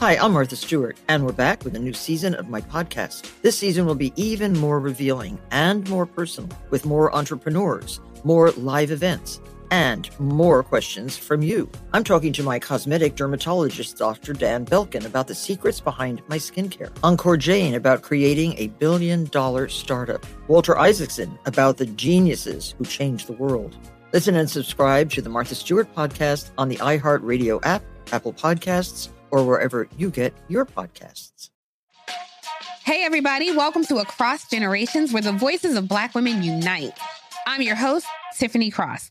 Hi, I'm Martha Stewart, and we're back with a new season of my podcast. This season will be even more revealing and more personal, with more entrepreneurs, more live events, and more questions from you. I'm talking to my cosmetic dermatologist, Dr. Dan Belkin, about the secrets behind my skincare. Encore Jane about creating a billion dollar startup. Walter Isaacson about the geniuses who changed the world. Listen and subscribe to the Martha Stewart podcast on the iHeartRadio app, Apple Podcasts, or wherever you get your podcasts. Hey, everybody, welcome to Across Generations, where the voices of Black women unite. I'm your host, Tiffany Cross.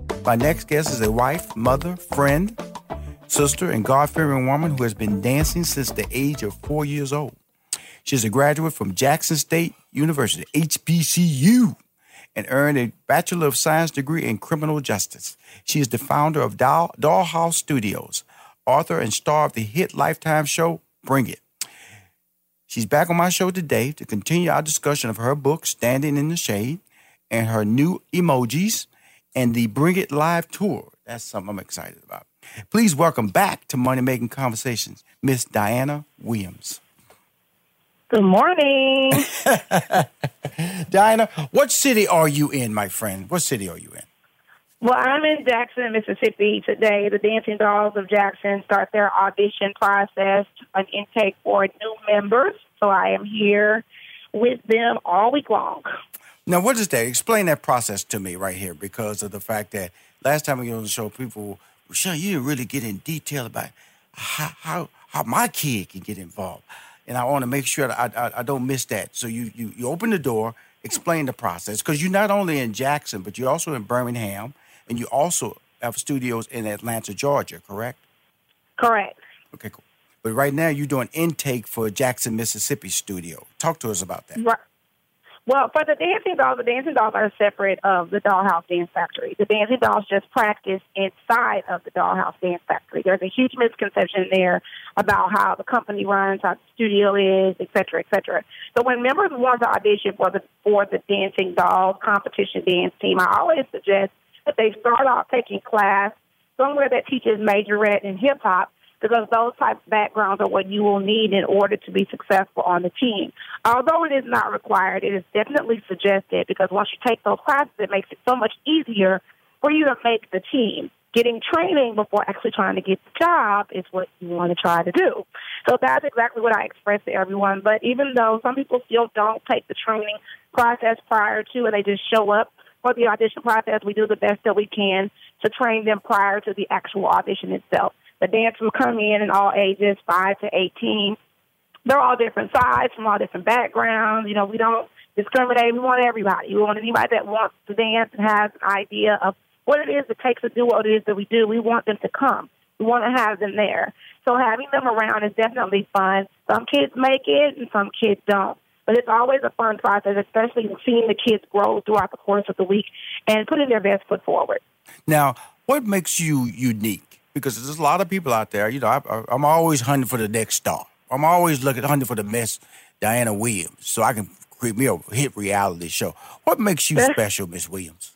My next guest is a wife, mother, friend, sister, and God fearing woman who has been dancing since the age of four years old. She's a graduate from Jackson State University, HBCU, and earned a Bachelor of Science degree in Criminal Justice. She is the founder of Doll, Dollhouse Studios, author and star of the hit Lifetime show, Bring It. She's back on my show today to continue our discussion of her book, Standing in the Shade, and her new emojis and the Bring It Live tour. That's something I'm excited about. Please welcome back to Money Making Conversations, Miss Dianna Williams. Good morning. Dianna, what city are you in, my friend? What city are you in? Well, I'm in Jackson, Mississippi today. The Dancing Dolls of Jackson start their audition process, an intake for new members. So I am here with them all week long. Now, what is that? Explain that process to me right here because of the fact that last time we were on the show, people, Rushion, you didn't really get in detail about how, how, how my kid can get involved. And I want to make sure that I, I, I don't miss that. So you, you, you open the door, explain the process because you're not only in Jackson, but you're also in Birmingham and you also have studios in Atlanta, Georgia, correct? Correct. Okay, cool. But right now you're doing intake for Jackson, Mississippi studio. Talk to us about that. Right. Well, for the dancing dolls, the dancing dolls are separate of the Dollhouse Dance Factory. The dancing dolls just practice inside of the Dollhouse Dance Factory. There's a huge misconception there about how the company runs, how the studio is, et cetera, et cetera. So when members want to audition for the for the dancing dolls competition dance team, I always suggest that they start off taking class somewhere that teaches majorette and hip hop because those types of backgrounds are what you will need in order to be successful on the team. Although it is not required, it is definitely suggested because once you take those classes, it makes it so much easier for you to make the team. Getting training before actually trying to get the job is what you want to try to do. So that's exactly what I express to everyone. But even though some people still don't take the training process prior to and they just show up for the audition process, we do the best that we can to train them prior to the actual audition itself. The dancers come in in all ages, 5 to 18. They're all different sizes, from all different backgrounds. You know, we don't discriminate. We want everybody. We want anybody that wants to dance and has an idea of what it is it takes to do what it is that we do. We want them to come. We want to have them there. So having them around is definitely fun. Some kids make it and some kids don't. But it's always a fun process, especially seeing the kids grow throughout the course of the week and putting their best foot forward. Now, what makes you unique? Because there's a lot of people out there. You know, I, am always hunting for the next star. I'm always looking hunting for the best, Dianna Williams, so I can create me a hit reality show. What makes you special, Miss Williams?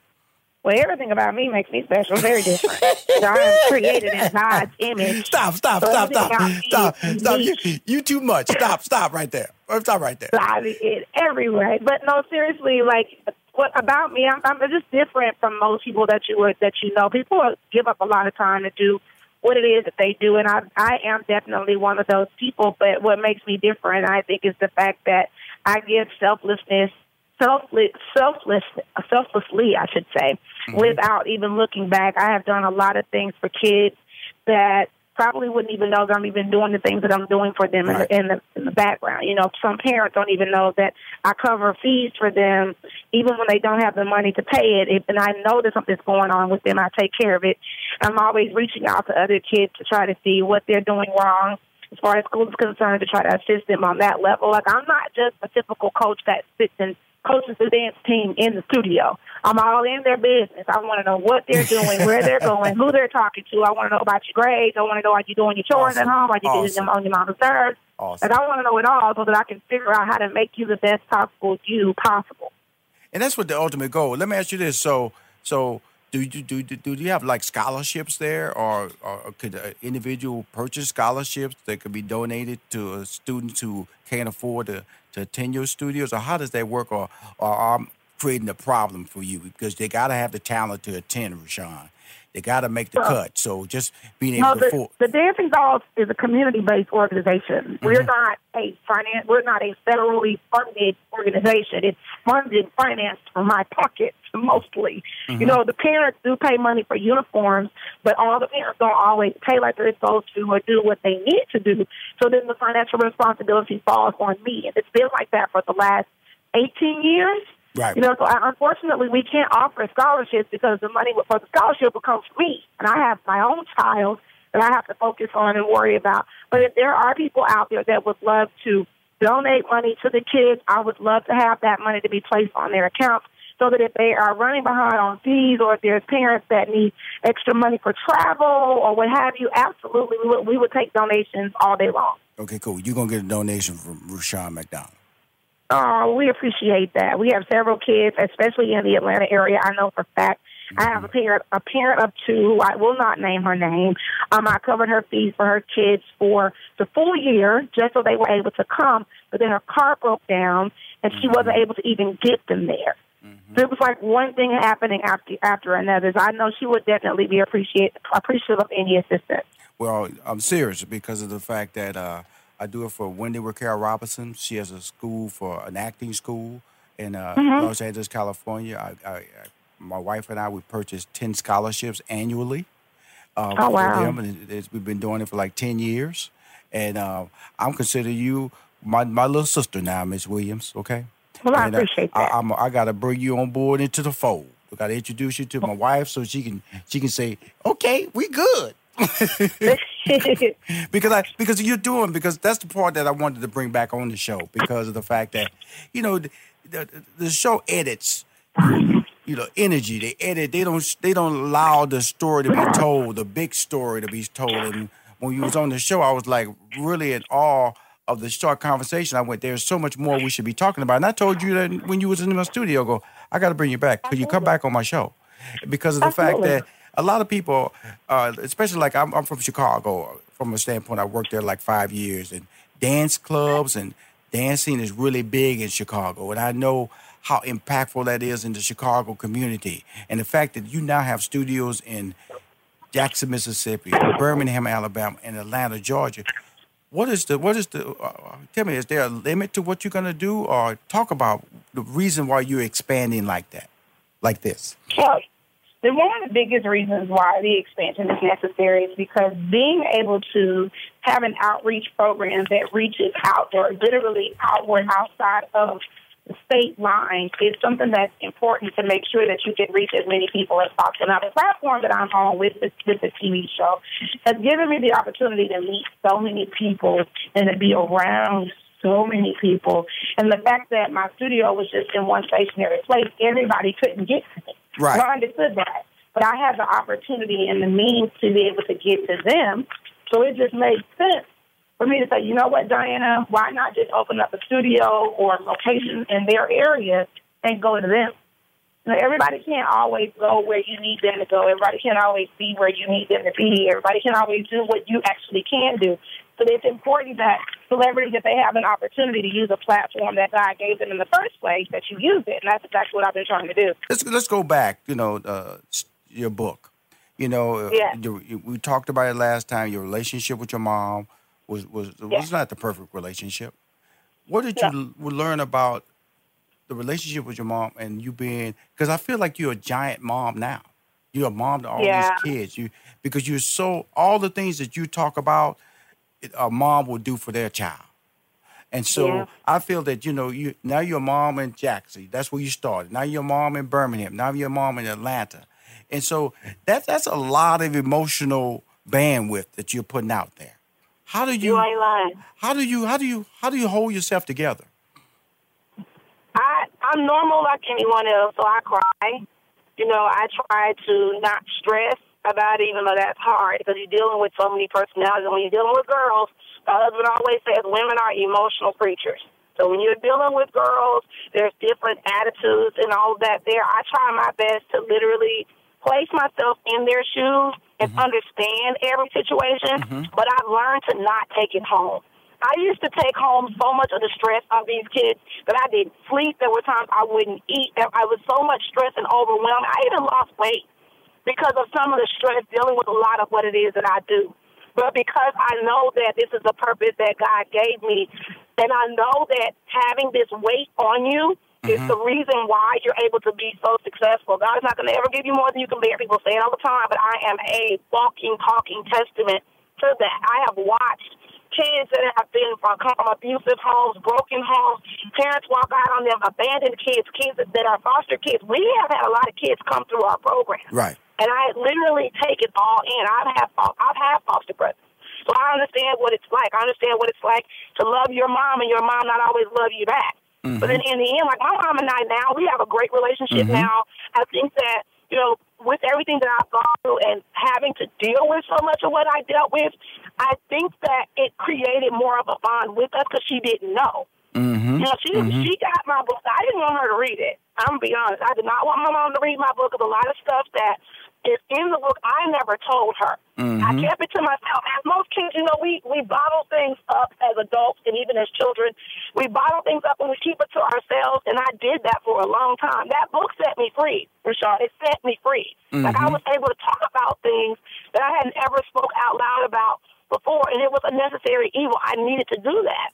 Well, everything about me makes me special, very different. I am created in God's image. Stop, stop, So stop, stop, me stop, stop. You, you too much. Stop, stop right there. Stop right there. I mean, it everywhere. But no, seriously, like what about me? I'm, I'm just different from most people that you would that you know. People give up a lot of time to do what it is that they do, and I I am definitely one of those people. But what makes me different, I think, is the fact that I give selflessness. Selfless, selfless, selflessly, I should say, mm-hmm. without even looking back. I have done a lot of things for kids that probably wouldn't even know that I'm even doing the things that I'm doing for them Right. in, the, in the in the background. You know, some parents don't even know that I cover fees for them, even when they don't have the money to pay it. If, and I know that something's going on with them, I take care of it. I'm always reaching out to other kids to try to see what they're doing wrong. As far as school is concerned, to try to assist them on that level. Like I'm not just a typical coach that sits and coaches the dance team in the studio. I'm all in their business. I want to know what they're doing, where they're going, who they're talking to. I want to know about your grades. I want to know are you doing your chores at home? Are you getting Awesome. them on your mom's nerves? Awesome. Like I want to know it all so that I can figure out how to make you the best possible you possible. And that's what the ultimate goal. Let me ask you this: so, so do you do do, do you have like scholarships there, or, or could an individual purchase scholarships that could be donated to students who can't afford to, to attend your studios, or how does that work? Or, or I'm creating a problem for you because they got to have the talent to attend, Rushion. They got to make the cut. So just being able No, to the, afford. the Dancing Dolls is a community-based organization. We're mm-hmm. not a finance. We're not a federally funded organization. It's funded, financed from my pocket mostly. You mm-hmm. know, the parents do pay money for uniforms, but all the parents don't always pay like they're supposed to or do what they need to do. So then the financial responsibility falls on me, and it's been like that for the last 18 years. Right. You know, so I, unfortunately, we can't offer scholarships because the money for the scholarship becomes come me, and I have my own child that I have to focus on and worry about. But if there are people out there that would love to donate money to the kids, I would love to have that money to be placed on their accounts so that if they are running behind on fees or if there's parents that need extra money for travel or what have you, absolutely, we would, we would take donations all day long. Okay, cool. You're gonna get a donation from Rushion McDonald. Oh, we appreciate that. We have several kids, especially in the Atlanta area. I know for a fact. I have a parent, a parent of two. who I will not name her name. Um, I covered her fees for her kids for the full year, just so they were able to come. But then her car broke down, and she wasn't able to even get them there. So it was like one thing happening after after another. So I know she would definitely be appreciate appreciative of any assistance. Well, I'm serious because of the fact that uh, I do it for Wendy Raquel Robinson. She has a school for an acting school in uh, Mm-hmm. Los Angeles, California. I, I, I, my wife and I we purchase ten scholarships annually uh, Oh, for wow. them, and it, it's, we've been doing it for like ten years. And uh, I'm considering you my my little sister now, Miss Williams. Okay. Well, I And, uh, appreciate that. I, I'm, I got to bring you on board into the fold. I got to introduce you to my wife so she can she can say, "Okay, we good." because I because you're doing because that's the part that I wanted to bring back on the show because of the fact that you know the, the, the show edits you know energy. They edit they don't they don't allow the story to be told the big story to be told. And when you was on the show I was like really in awe of the short conversation I went. There's so much more we should be talking about. And I told you that when you was in my studio I go I got to bring you back. Could you come back on my show? Because of the fact that a lot of people, uh, especially like I'm, I'm from Chicago, from a standpoint, I worked there like five years, and dance clubs and dancing is really big in Chicago, and I know how impactful that is in the Chicago community, and the fact that you now have studios in Jackson, Mississippi, Birmingham, Alabama, and Atlanta, Georgia. What is the what is the? Uh, tell me, is there a limit to what you're gonna do, or talk about the reason why you're expanding like that, like this? Well, the one of the biggest reasons why the expansion is necessary is because being able to have an outreach program that reaches outdoor, literally outward, outside of the state lines, is something that's important to make sure that you can reach as many people as possible. Now, the platform that I'm on with the, with the TV show has given me the opportunity to meet so many people and to be around so many people. And the fact that my studio was just in one stationary place, everybody couldn't get to me. Right. I understood that. But I had the opportunity and the means to be able to get to them. So it just made sense for me to say, you know what, Dianna, why not just open up a studio or a location in their area and go to them? You know, everybody can't always go where you need them to go. Everybody can't always be where you need them to be. Everybody can't always do what you actually can do. So it's important that celebrities, if they have an opportunity to use a platform that God gave them in the first place, that you use it. And that's exactly what I've been trying to do. Let's let's go back. You know, uh, your book. You know, yeah. we talked about it last time. Your relationship with your mom was was yeah. not the perfect relationship. What did you learn about the relationship with your mom and you being because I feel like you're a giant mom now. You're a mom to all yeah. these kids. You because you're so all the things that you talk about, a mom will do for their child. And so yeah. I feel that you know you now you're a mom in Jackson. That's where you started. Now you're a mom in Birmingham. Now you're a mom in Atlanta. And so that's that's a lot of emotional bandwidth that you're putting out there. How do you, you ain't lying. How do you how do you how do you hold yourself together? I I'm normal like anyone else, so I cry. You know, I try to not stress about it, even though that's hard because you're dealing with so many personalities. And when you're dealing with girls, my husband always says women are emotional creatures. So when you're dealing with girls, there's different attitudes and all that there. I try my best to literally place myself in their shoes and mm-hmm. understand every situation, mm-hmm. but I've learned to not take it home. I used to take home so much of the stress of these kids that I didn't sleep. There were times I wouldn't eat. I was so much stress and overwhelmed. I even lost weight because of some of the stress dealing with a lot of what it is that I do. But because I know that this is the purpose that God gave me, and I know that having this weight on you mm-hmm. is the reason why you're able to be so successful. God is not going to ever give you more than you can bear. People say it all the time, but I am a walking, talking testament to that. I have watched kids that have been from, come from abusive homes, broken homes, parents walk out on them, abandoned kids, kids that are foster kids. We have had a lot of kids come through our program. Right. And I literally take it all in. I've had, I've had foster brothers. So I understand what it's like. I understand what it's like to love your mom and your mom not always love you back. Mm-hmm. But then in the end, like my mom and I now, we have a great relationship mm-hmm. now. I think that, you know, with everything that I've gone through and having to deal with so much of what I dealt with, I think that it created more of a bond with us because she didn't know. Mm-hmm. You know, she mm-hmm. she got my book. I didn't want her to read it. I'm gonna be honest. I did not want my mom to read my book. of a lot of stuff that is in the book I never told her. Mm-hmm. I kept it to myself. As most kids, you know, we we bottle things up as adults and even as children. We bottle things up and we keep it to ourselves. And I did that for a long time. That book set me free, Rashad. It set me free. Like I Mm-hmm. was able to talk about things that I hadn't ever spoke out loud about before, and it was a necessary evil. I needed to do that.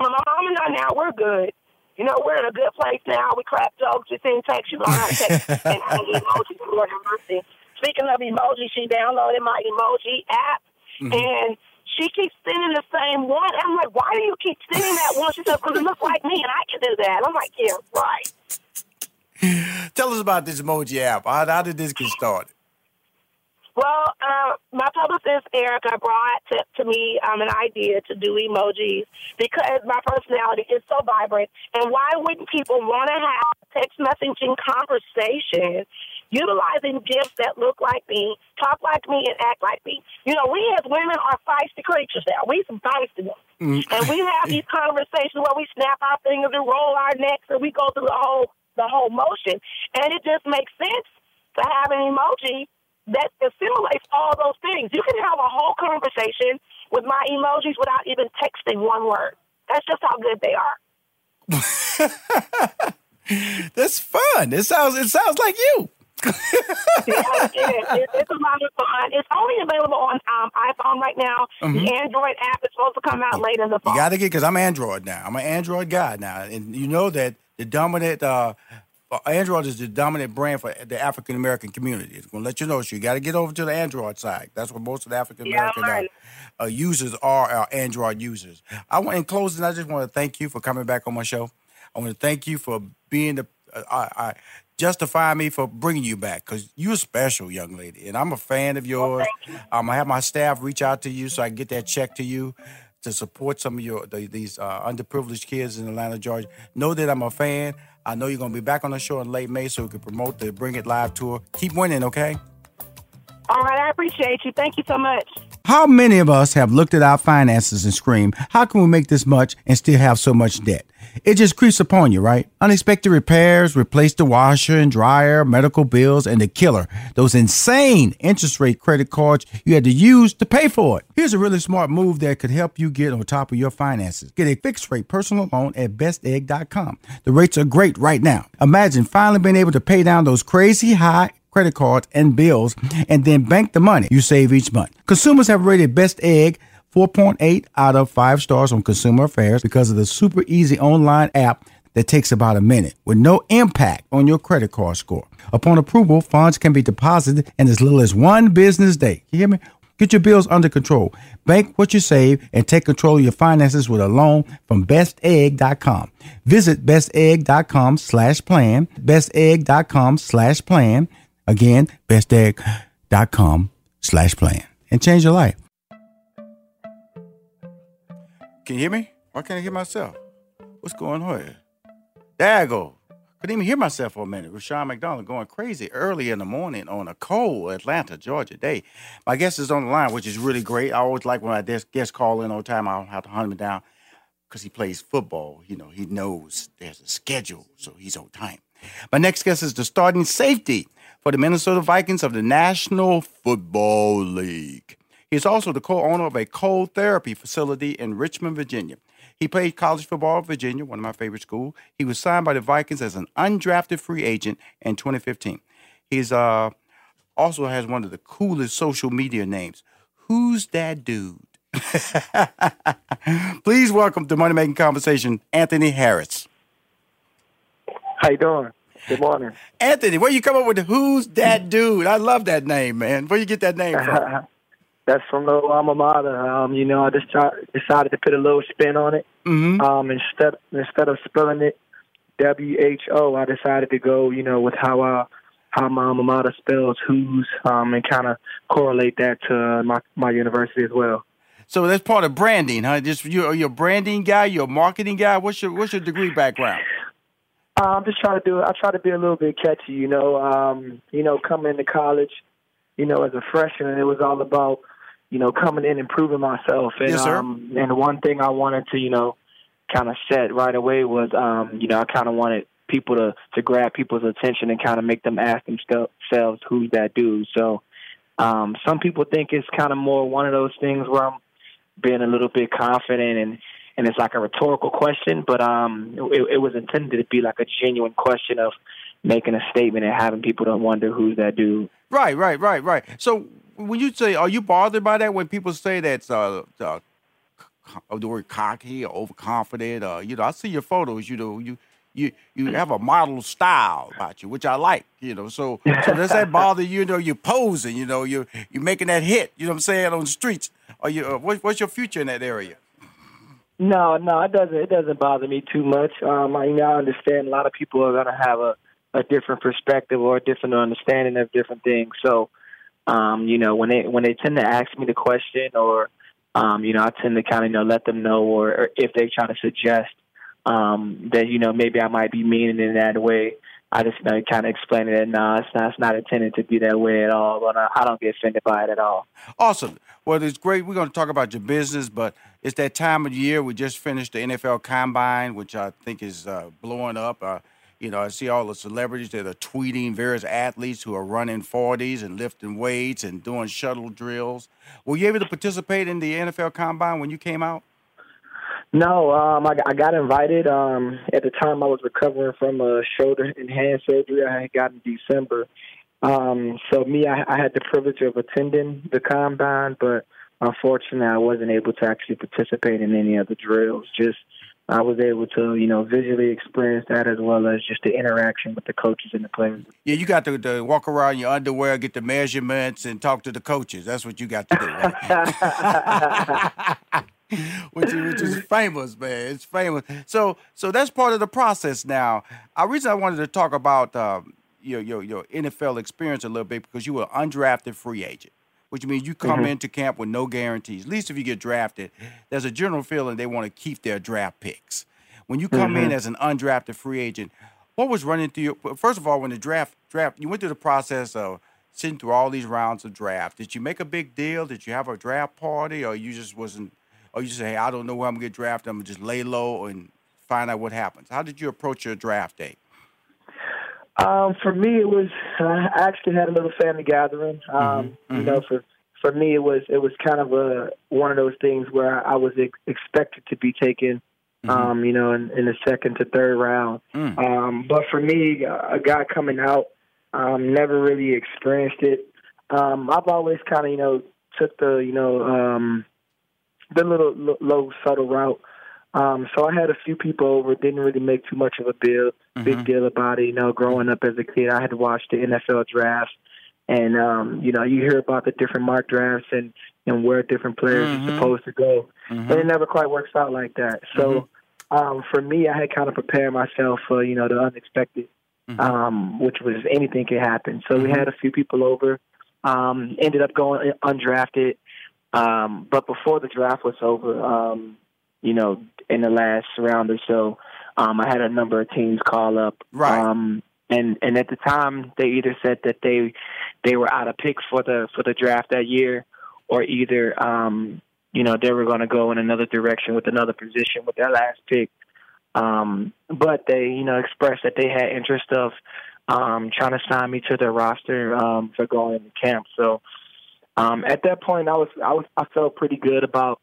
My mom and I now we're good. You know, we're in a good place now. We crack jokes, we send texts, you how to text, and I need emojis. Lord have mercy. Speaking of emoji, she downloaded my emoji app, Mm-hmm. and she keeps sending the same one. I'm like, why do you keep sending that one? She said, because it looks like me, and I can do that. I'm like, yeah, right. Tell us about this emoji app. How, how did this get started? Well, uh, my publicist Erica brought to, to me um, an idea to do emojis because my personality is so vibrant. And why wouldn't people want to have text messaging conversations? utilizing gifts that look like me, talk like me, and act like me? You know, we as women are feisty creatures now. We some feisty ones. And we have these conversations where we snap our fingers and roll our necks and we go through the whole the whole motion. And it just makes sense to have an emoji that assimilates all those things. You can have a whole conversation with my emojis without even texting one word. That's just how good they are. That's fun. It sounds it sounds like you. yeah, it is. it's a lot of fun. It's only available on um, iPhone right now. The Android app is supposed to come out later in the fall. You got to get because I'm Android now. I'm an Android guy now, and you know that the dominant uh, Android is the dominant brand for the African American community. It's going to let you know. So you got to get over to the Android side. That's what most of the African American Yeah, uh, uh, users are. Our Android users. I want in closing. I just want to thank you for coming back on my show. I want to thank you for being the. Uh, I, I justify me for bringing you back because you're a special young lady, and I'm a fan of yours. I'm gonna have my staff reach out to you so I can get that check to you to support some of your the, these uh, underprivileged kids in Atlanta, Georgia. Know that I'm a fan. I know you're gonna be back on the show in late May, so we can promote the Bring It Live tour. Keep winning, okay? All right, I appreciate you. Thank you so much. How many of us have looked at our finances and screamed, how can we make this much and still have so much debt? It just creeps upon you, right? Unexpected repairs, replace the washer and dryer, medical bills, and the killer, those insane interest rate credit cards you had to use to pay for it. Here's a really smart move that could help you get on top of your finances. Get a fixed rate personal loan at bestegg.com. The rates are great right now. Imagine finally being able to pay down those crazy high credit cards and bills and then bank the money you save each month. Consumers have rated Best Egg 4.8 out of 5 stars on Consumer Affairs because of the super easy online app that takes about a minute with no impact on your credit card score. Upon approval, funds can be deposited in as little as one business day. You hear me? Get your bills under control. Bank what you save and take control of your finances with a loan from bestegg.com. Visit bestegg.com slash plan, bestegg.com slash plan. Again, bestegg.com slash plan and change your life. Can you hear me? Why can't I hear myself? What's going on here? There. Couldn't even hear myself for a minute. Rushion McDonald going crazy early in the morning on a cold Atlanta, Georgia day. My guest is on the line, which is really great. I always like when I guest call in all the time. I don't have to hunt him down because he plays football. You know, he knows there's a schedule, so he's on time. My next guest is the starting safety for the Minnesota Vikings of the National Football League. He is also the co owner of a cold therapy facility in Richmond, Virginia. He played college football at Virginia, one of my favorite schools. He was signed by the Vikings as an undrafted free agent in 2015. He's uh, also has one of the coolest social media names. Who's that dude? Please welcome to Money Making Conversation, Anthony Harris. How you doing? Good morning. Anthony, where you come up with Who's That Dude? I love that name, man. Where you get that name from? That's from the alma mater. Um, you know, I just try, decided to put a little spin on it. Mm-hmm. Um, instead instead of spelling it W H O, I decided to go, you know, with how I how my alma mater spells who's, um, and kind of correlate that to my my university as well. So that's part of branding, huh? Just you, you're a branding guy, you're a marketing guy. What's your what's your degree background? I'm just trying to do. I try to be a little bit catchy, you know. Um, you know, coming into college, you know, as a freshman, it was all about, you know, coming in and proving myself. And Yes, sir. um, and one thing I wanted to, you know, kind of set right away was, um, you know, I kind of wanted people to to grab people's attention and kind of make them ask themselves, "Who's that dude?" So, um, some people think it's kind of more one of those things where I'm being a little bit confident and and it's like a rhetorical question, but um, it, it was intended to be like a genuine question of making a statement and having people to wonder who's that dude. Right, right, right, right. So when you say, are you bothered by that when people say that's uh, uh the word cocky or overconfident? Uh, you know, I see your photos. You know, you you you have a model style about you, which I like. You know, so so does that bother you? You know, you're posing. You know, you you're making that hit. You know what I'm saying on the streets. Are you? Uh, what, what's your future in that area? No, no, it doesn't. It doesn't bother me too much. Um, I, know, I understand a lot of people are gonna have a a different perspective or a different understanding of different things. So, um, you know, when they when they tend to ask me the question, or um, you know, I tend to kind of you know let them know, or, or if they try to suggest um, that you know maybe I might be meaning in that way. I just you know, kind of explain it. No, it's not. It's not intended to be that way at all. But I, I don't get offended by it at all. Awesome. Well, it's great. We're going to talk about your business, but it's that time of year. We just finished the NFL Combine, which I think is uh, blowing up. Uh, you know, I see all the celebrities that are tweeting various athletes who are running 40s and lifting weights and doing shuttle drills. Were you able to participate in the NFL Combine when you came out? No, um, I, I got invited. Um, at the time, I was recovering from a shoulder and hand surgery I had got in December. Um, so me, I, I had the privilege of attending the combine, but unfortunately, I wasn't able to actually participate in any of the drills. Just I was able to, you know, visually experience that as well as just the interaction with the coaches and the players. Yeah, you got to, to walk around in your underwear, get the measurements, and talk to the coaches. That's what you got to do, right? which, is, which is famous, man. It's famous. So, so that's part of the process now. A reason I wanted to talk about um, your, your your NFL experience a little bit because you were an undrafted free agent, which means you come into camp with no guarantees. At least if you get drafted, there's a general feeling they want to keep their draft picks. When you come in as an undrafted free agent, what was running through your? First of all, when the draft draft, you went through the process of sitting through all these rounds of draft. Did you make a big deal? Did you have a draft party, or you just wasn't? Or you just say, hey, I don't know where I'm gonna get drafted. I'm gonna just lay low and find out what happens. How did you approach your draft day? Um, for me, it was uh, I actually had a little family gathering. Um, Mm-hmm. You know, for for me, it was it was kind of a one of those things where I was ex- expected to be taken. Um, you know, in, in the second to third round. Mm. Um, but for me, a guy coming out, um, never really experienced it. Um, I've always kind of, you know, took the, you know, um, the little low, low subtle route. Um, so I had a few people over. Didn't really make too much of a deal, big deal about it. You know, growing up as a kid, I had to watch the NFL draft, and um, you know, you hear about the different mock drafts and and where different players Mhm. are supposed to go, Mhm. and it never quite works out like that. So um, for me, I had kind of prepared myself for you know the unexpected, Mhm. um, which was anything could happen. So we Mhm. had a few people over. Um, ended up going undrafted, um, but before the draft was over, um, you know, in the last round or so, um, I had a number of teams call up. Right. Um, and and at the time, they either said that they they were out of picks for the for the draft that year, or either um, you know they were going to go in another direction with another position with their last pick. Um, but they you know expressed that they had interest of um, trying to sign me to their roster um, for going into camp. So um, at that point, I was I was I felt pretty good about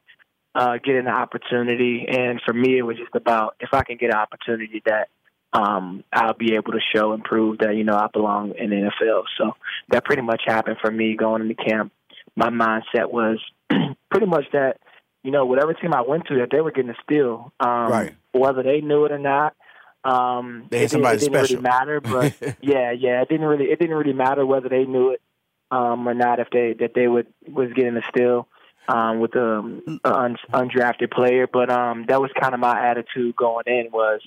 uh, getting the opportunity, and for me, it was just about if I can get an opportunity that um, I'll be able to show and prove that you know I belong in the NFL. So that pretty much happened for me going into camp. My mindset was pretty much that you know whatever team I went to that they were getting a steal, um, Right. whether they knew it or not. Um, They it, didn't- it didn't really matter, but yeah, yeah, it didn't really it didn't really matter whether they knew it um, or not if they that they would was getting a steal um, with a, a un, undrafted player. But um, that was kind of my attitude going in was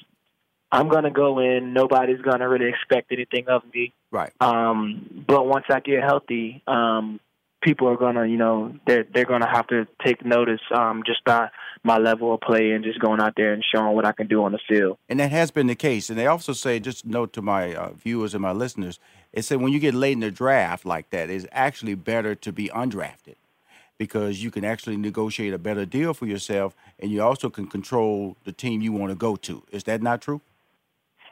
I'm gonna go in. Nobody's gonna really expect anything of me. Right. Um, but once I get healthy, um, people are gonna, you know, they're they're gonna have to take notice um, just by my level of play and just going out there and showing what I can do on the field. And that has been the case. And they also say, just note to my uh, viewers and my listeners, it said when you get late in the draft like that, it's actually better to be undrafted because you can actually negotiate a better deal for yourself and you also can control the team you want to go to. Is that not true?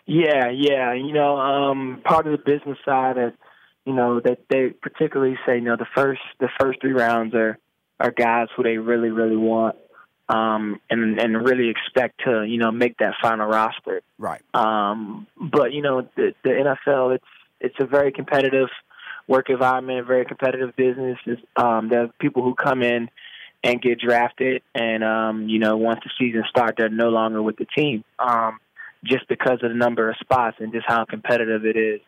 Yeah, yeah. You know, um, part of the business side that you know that they particularly say, you know, the first the first three rounds are are guys who they really really want, um, and and really expect to you know make that final roster. Right. Um, but you know, the, the NFL it's it's a very competitive work environment, a very competitive business. Um, there people who come in and get drafted, and um, you know, once the season starts, they're no longer with the team. Um, just because of the number of spots and just how competitive it is.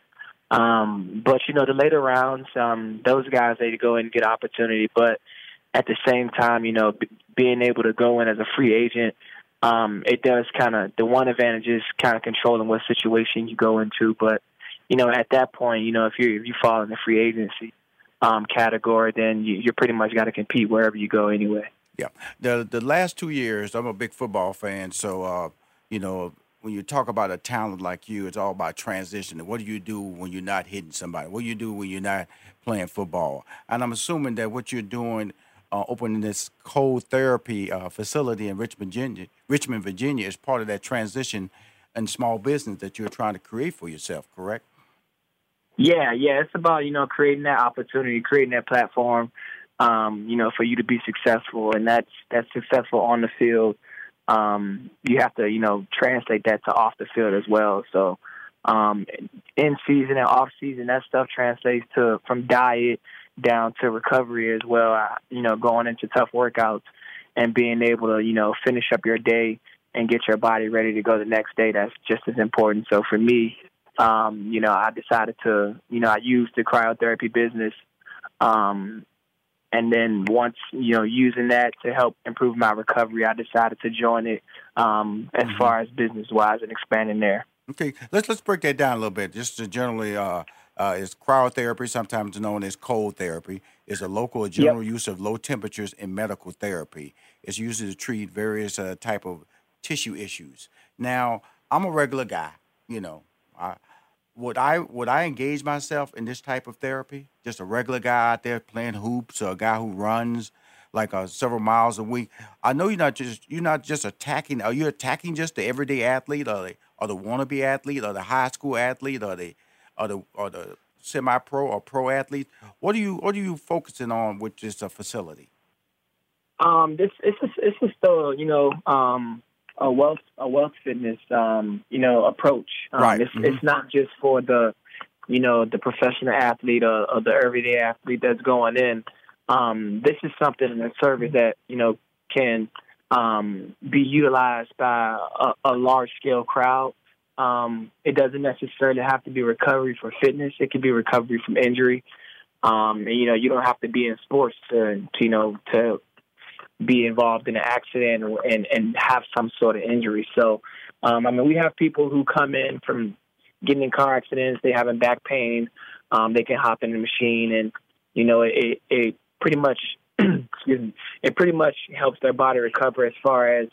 Um, but you know, the later rounds, um, those guys they go and get opportunity, but at the same time, you know, b- being able to go in as a free agent, um, it does kind of the one advantage is kind of controlling what situation you go into. But you know, at that point, you know, if you if you fall in the free agency um, category, then you, you're pretty much got to compete wherever you go anyway. Yeah. The the last two years, I'm a big football fan, so uh, you know, when you talk about a talent like you, it's all about transition. What do you do when you're not hitting somebody? What do you do when you're not playing football? And I'm assuming that what you're doing, uh, opening this cold therapy uh, facility in Richmond, Virginia, Richmond, Virginia, is part of that transition and small business that you're trying to create for yourself. Correct? Yeah, yeah, it's about you know creating that opportunity, creating that platform, um, you know, for you to be successful, and that's that's successful on the field. Um, you have to you know translate that to off the field as well. So, um, in season and off season, that stuff translates to from diet down to recovery as well. Uh, you know, going into tough workouts and being able to you know finish up your day and get your body ready to go the next day. That's just as important. So for me, um, you know, I decided to, you know, I used the cryotherapy business. Um, and then once, you know, using that to help improve my recovery, I decided to join it um, as far as business wise and expanding there. Okay, let's let's break that down a little bit. Just to generally, uh, uh, is cryotherapy, sometimes known as cold therapy, is a local or general use of low temperatures in medical therapy. It's used to treat various uh, type of tissue issues. Now, I'm a regular guy, you know. I, would I would I engage myself in this type of therapy? Just a regular guy out there playing hoops, or a guy who runs like uh, several miles a week. I know you're not just you're not just attacking. Are you attacking just the everyday athlete, or the or the wannabe athlete, or the high school athlete, or the or the or the semi-pro or pro athlete? What are you what are you focusing on with this uh, facility? Um, this it's just, it's just a you know um a wealth a wealth fitness um you know approach. Um, Right. It's Mhm. it's not just for the you know the professional athlete or, or the everyday athlete that's going in. Um, this is something a service that you know can um, be utilized by a, a large scale crowd. Um, it doesn't necessarily have to be recovery for fitness. It could be recovery from injury. Um, and you know, you don't have to be in sports to, to you know to be involved in an accident or, and and have some sort of injury. So, um, I mean, we have people who come in from getting in car accidents. They having back pain. Um, they can hop in the machine, and you know, it it pretty much excuse me, it pretty much helps their body recover as far as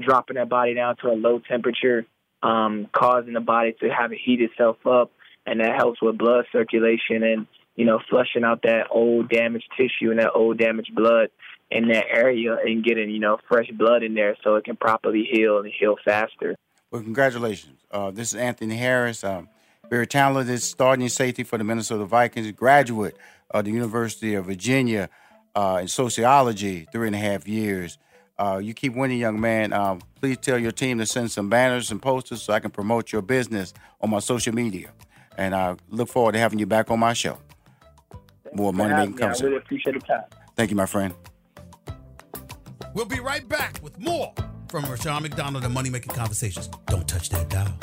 dropping their body down to a low temperature, um, causing the body to have it heat itself up, and that helps with blood circulation and you know flushing out that old damaged tissue and that old damaged blood in that area and getting you know fresh blood in there so it can properly heal and heal faster. Well, congratulations. Uh, this is Anthony Harris, um, very talented starting safety for the Minnesota Vikings, graduate of the University of Virginia uh, in sociology, three and a half years. Uh, you keep winning, young man. Um, please tell your team to send some banners and posters so I can promote your business on my social media. And I look forward to having you back on my show. More money making Yeah, I conversation. really appreciate the time. Thank you, my friend. We'll be right back with more from Rushion McDonald and Money Making Conversations. Don't touch that dial.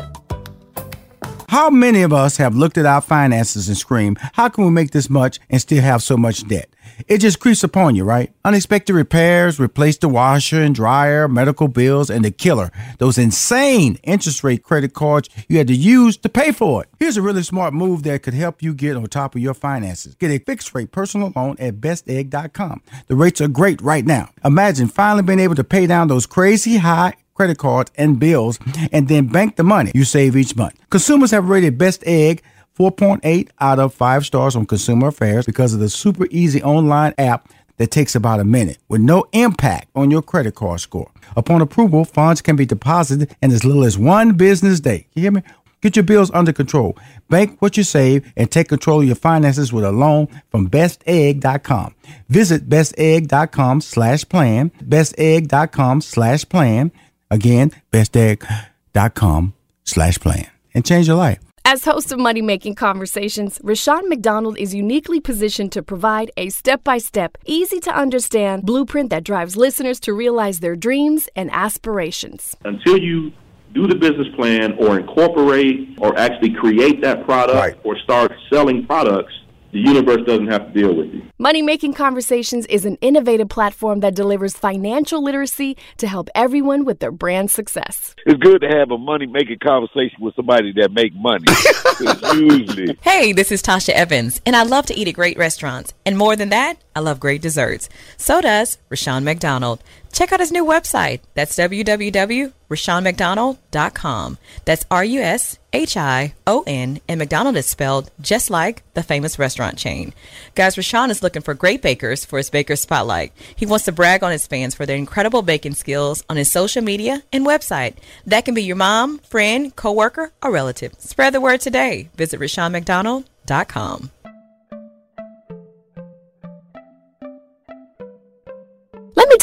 How many of us have looked at our finances and screamed, How can we make this much and still have so much debt? It just creeps upon you, right? Unexpected repairs, replace the washer and dryer, medical bills, and the killer, those insane interest rate credit cards you had to use to pay for it. Here's a really smart move that could help you get on top of your finances. Get a fixed rate personal loan at bestegg.com. The rates are great right now. Imagine finally being able to pay down those crazy high credit cards and bills and then bank the money you save each month. Consumers have rated Best Egg 4.8 out of 5 stars on Consumer Affairs because of the super easy online app that takes about a minute with no impact on your credit card score. Upon approval, funds can be deposited in as little as one business day. You hear me? Get your bills under control. Bank what you save and take control of your finances with a loan from bestegg.com. Visit bestegg.com slash plan, bestegg.com slash plan. Again, bestegg.com slash plan. And change your life. As host of Money Making Conversations, Rushion McDonald is uniquely positioned to provide a step by step, easy to understand blueprint that drives listeners to realize their dreams and aspirations. until you do the business plan or incorporate or actually create that product Right. or start selling products, the universe doesn't have to deal with you. Money Making Conversations is an innovative platform that delivers financial literacy to help everyone with their brand success. it's good to have a money making conversation with somebody that make money. usually, Hey, this is Tasha Evans, and I love to eat at great restaurants. And more than that, I love great desserts. So does Rushion McDonald. Check out his new website. That's www.rushionmcdonald.com. That's R U S H I O N, and McDonald is spelled just like the famous restaurant chain. Guys, Rushion is looking for great bakers for his Baker Spotlight. He wants to brag on his fans for their incredible baking skills on his social media and website. That can be your mom, friend, coworker, or relative. Spread the word today. Visit RushionMcDonald.com.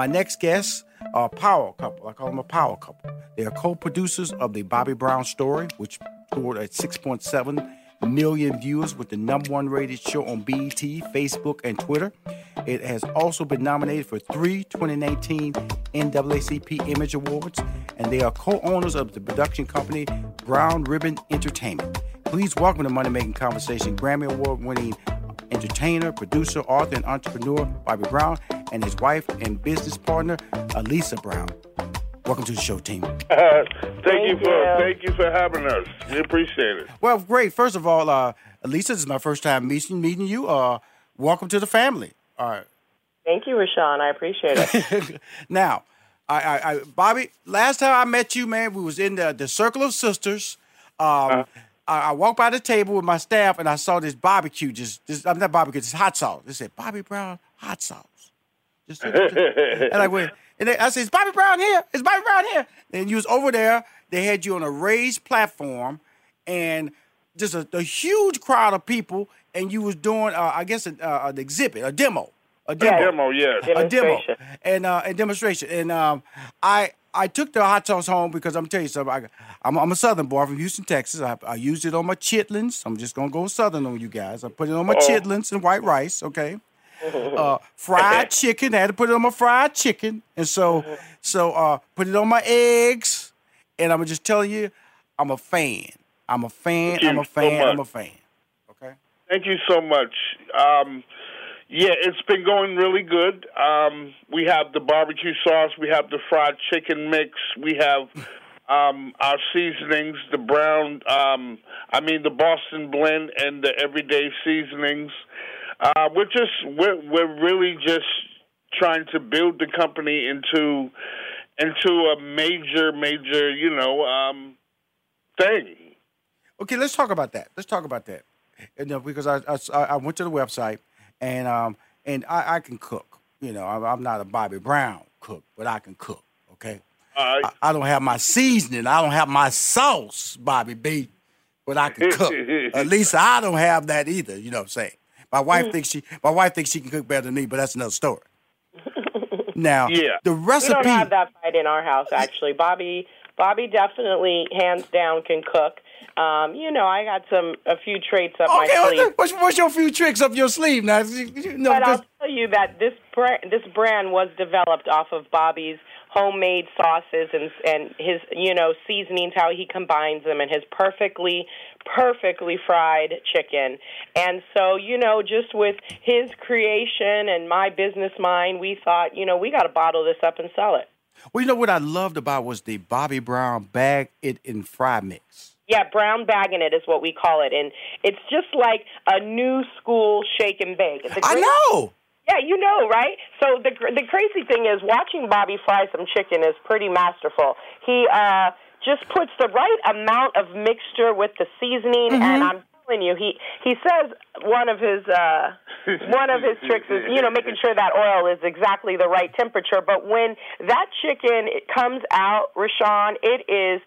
My next guests are a power couple. I call them a power couple. They are co producers of the Bobby Brown story, which scored at 6.7 million viewers with the number one rated show on BET, Facebook, and Twitter. It has also been nominated for three 2019 NAACP Image Awards, and they are co owners of the production company Brown Ribbon Entertainment. Please welcome to Money Making Conversation Grammy Award winning entertainer, producer, author, and entrepreneur Bobby Brown and his wife and business partner, Alicia Brown. Welcome to the show, team. thank, you for thank you for having us. We appreciate it. Well, great. First of all, uh, Alicia, this is my first time meeting meeting you. Uh, welcome to the family. All right. Thank you, Rushion. I appreciate it. now, I, I, I, Bobby, last time I met you, man, we was in the, the Circle of Sisters. Um, uh, I, I, walked by the table with my staff and I saw this barbecue, just this, I'm not barbecue, this hot sauce. They said Bobby Brown hot sauce. Just, and I went, and they, I said, "Is Bobby Brown here? Is Bobby Brown here?" And you was over there. They had you on a raised platform, and just a, a huge crowd of people, and you was doing, uh, I guess, an, uh, an exhibit, a demo, a demo, yeah, demo, yes, a demo, and uh, a demonstration. And um, I I took the hot sauce home because I'm telling you something. I, I'm, I'm a Southern boy from Houston, Texas. I, I used it on my chitlins. I'm just gonna go Southern on you guys. I put it on my oh. chitlins and white rice. Okay uh, fried chicken. I had to put it on my fried chicken, and so so uh, put it on my eggs. And I'm just telling you, I'm a fan. I'm a fan. I'm a fan. So I'm a fan. Okay. Thank you so much. Um, yeah, it's been going really good. Um, we have the barbecue sauce. We have the fried chicken mix. We have um, our seasonings, the brown, um, I mean the Boston blend and the everyday seasonings. Uh, we're just we're we're really just trying to build the company into into a major major you know um, thing. Okay, let's talk about that. Let's talk about that. And, uh, because I, I, I went to the website and um and I, I can cook. You know, I'm, I'm not a Bobby Brown cook, but I can cook. Okay. Right. I, I, don't have my seasoning. I don't have my sauce, Bobby B, but I can cook. At least I don't have that either. You know what I'm saying? My wife mm. thinks she my wife thinks she can cook better than me, but that's another story. now, yeah. the recipe. We don't have that fight in our house. Actually, Bobby Bobby definitely hands down can cook. Um, you know, I got some a few traits up okay, my sleeve. What's, what's your few tricks up your sleeve now? You know, but I'll tell you that this brand, this brand was developed off of Bobby's homemade sauces and and his you know seasonings, how he combines them, and his perfectly perfectly fried chicken. And so, you know, just with his creation and my business mind, we thought, you know, we got to bottle this up and sell it. Well, you know what I loved about was the Bobby Brown bag it in fry mix. Yeah, brown bagging it is what we call it, and it's just like a new school shake and bake. I know. Yeah, you know, right? So the the crazy thing is watching Bobby fry some chicken is pretty masterful. He uh just puts the right amount of mixture with the seasoning, mm-hmm. and I'm telling you, he he says one of his uh, one of his tricks is you know making sure that oil is exactly the right temperature. But when that chicken it comes out, Rushion, it is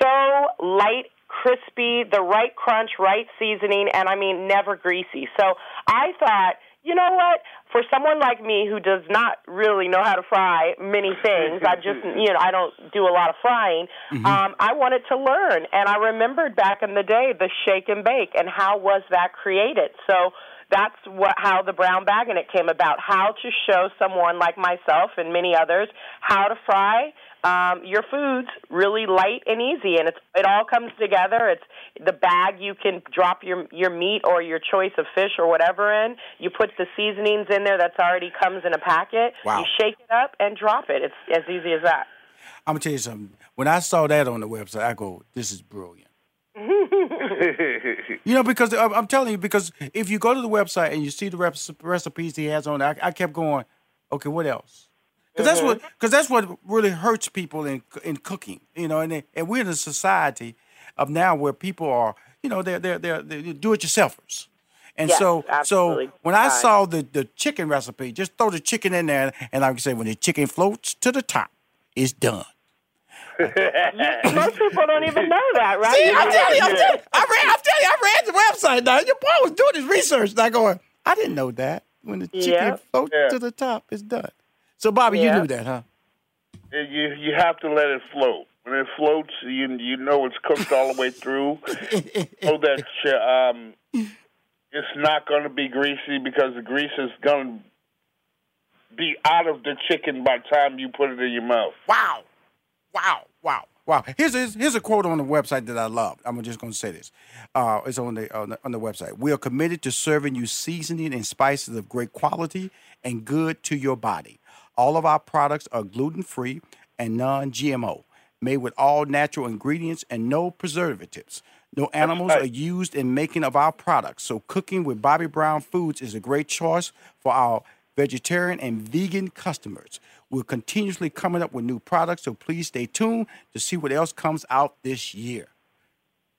so light crispy, the right crunch, right seasoning, and I mean never greasy. So I thought you know what? For someone like me who does not really know how to fry many things, I just, you know, I don't do a lot of frying. Mm-hmm. Um, I wanted to learn, and I remembered back in the day the shake and bake and how was that created. So that's what how the brown bag and it came about. How to show someone like myself and many others how to fry um, your foods really light and easy, and it's it all comes together. It's the bag you can drop your your meat or your choice of fish or whatever in. You put the seasonings in there that's already comes in a packet. Wow. You shake it up and drop it. It's as easy as that. I'm gonna tell you something. When I saw that on the website, I go, "This is brilliant." you know, because I'm telling you, because if you go to the website and you see the recipes he has on, I, I kept going, okay, what else? Because that's mm-hmm. what because that's what really hurts people in in cooking. You know, and they, and we're in a society of now where people are, you know, they're they're they're, they're do-it-yourselfers. And yes, so, absolutely. so when I saw the, the chicken recipe, just throw the chicken in there, and like I say, when the chicken floats to the top, it's done. Most people don't even know that, right? See, I'm telling you, I'm telling you, I read, I'm telling you, I read the website. Now your boy was doing his research. Now going, I didn't know that. When the chicken yeah. floats yeah. to the top, it's done. So, Bobby, Yeah. you knew that, huh? You you have to let it float. When it floats, you you know it's cooked all the way through. so that um, it's not going to be greasy because the grease is going to be out of the chicken by the time you put it in your mouth. Wow, wow, wow. Wow. Here's, here's, here's a quote on the website that I love. I'm just going to say this. Uh, it's on the, on the on the website. We are committed to serving you seasoning and spices of great quality and good to your body. All of our products are gluten free and non GMO, made with all natural ingredients and no preservatives. No animals are used in making of our products. So cooking with Bobby Brown Foods is a great choice for our vegetarian and vegan customers. We're continuously coming up with new products, so please stay tuned to see what else comes out this year.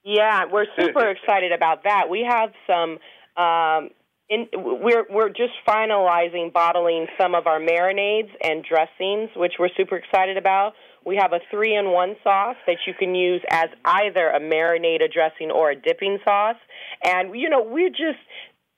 Yeah, we're super excited about that. We have some. Um, in, we're we're just finalizing bottling some of our marinades and dressings, which we're super excited about. We have a three-in-one sauce that you can use as either a marinade, a dressing, or a dipping sauce. And you know, we're just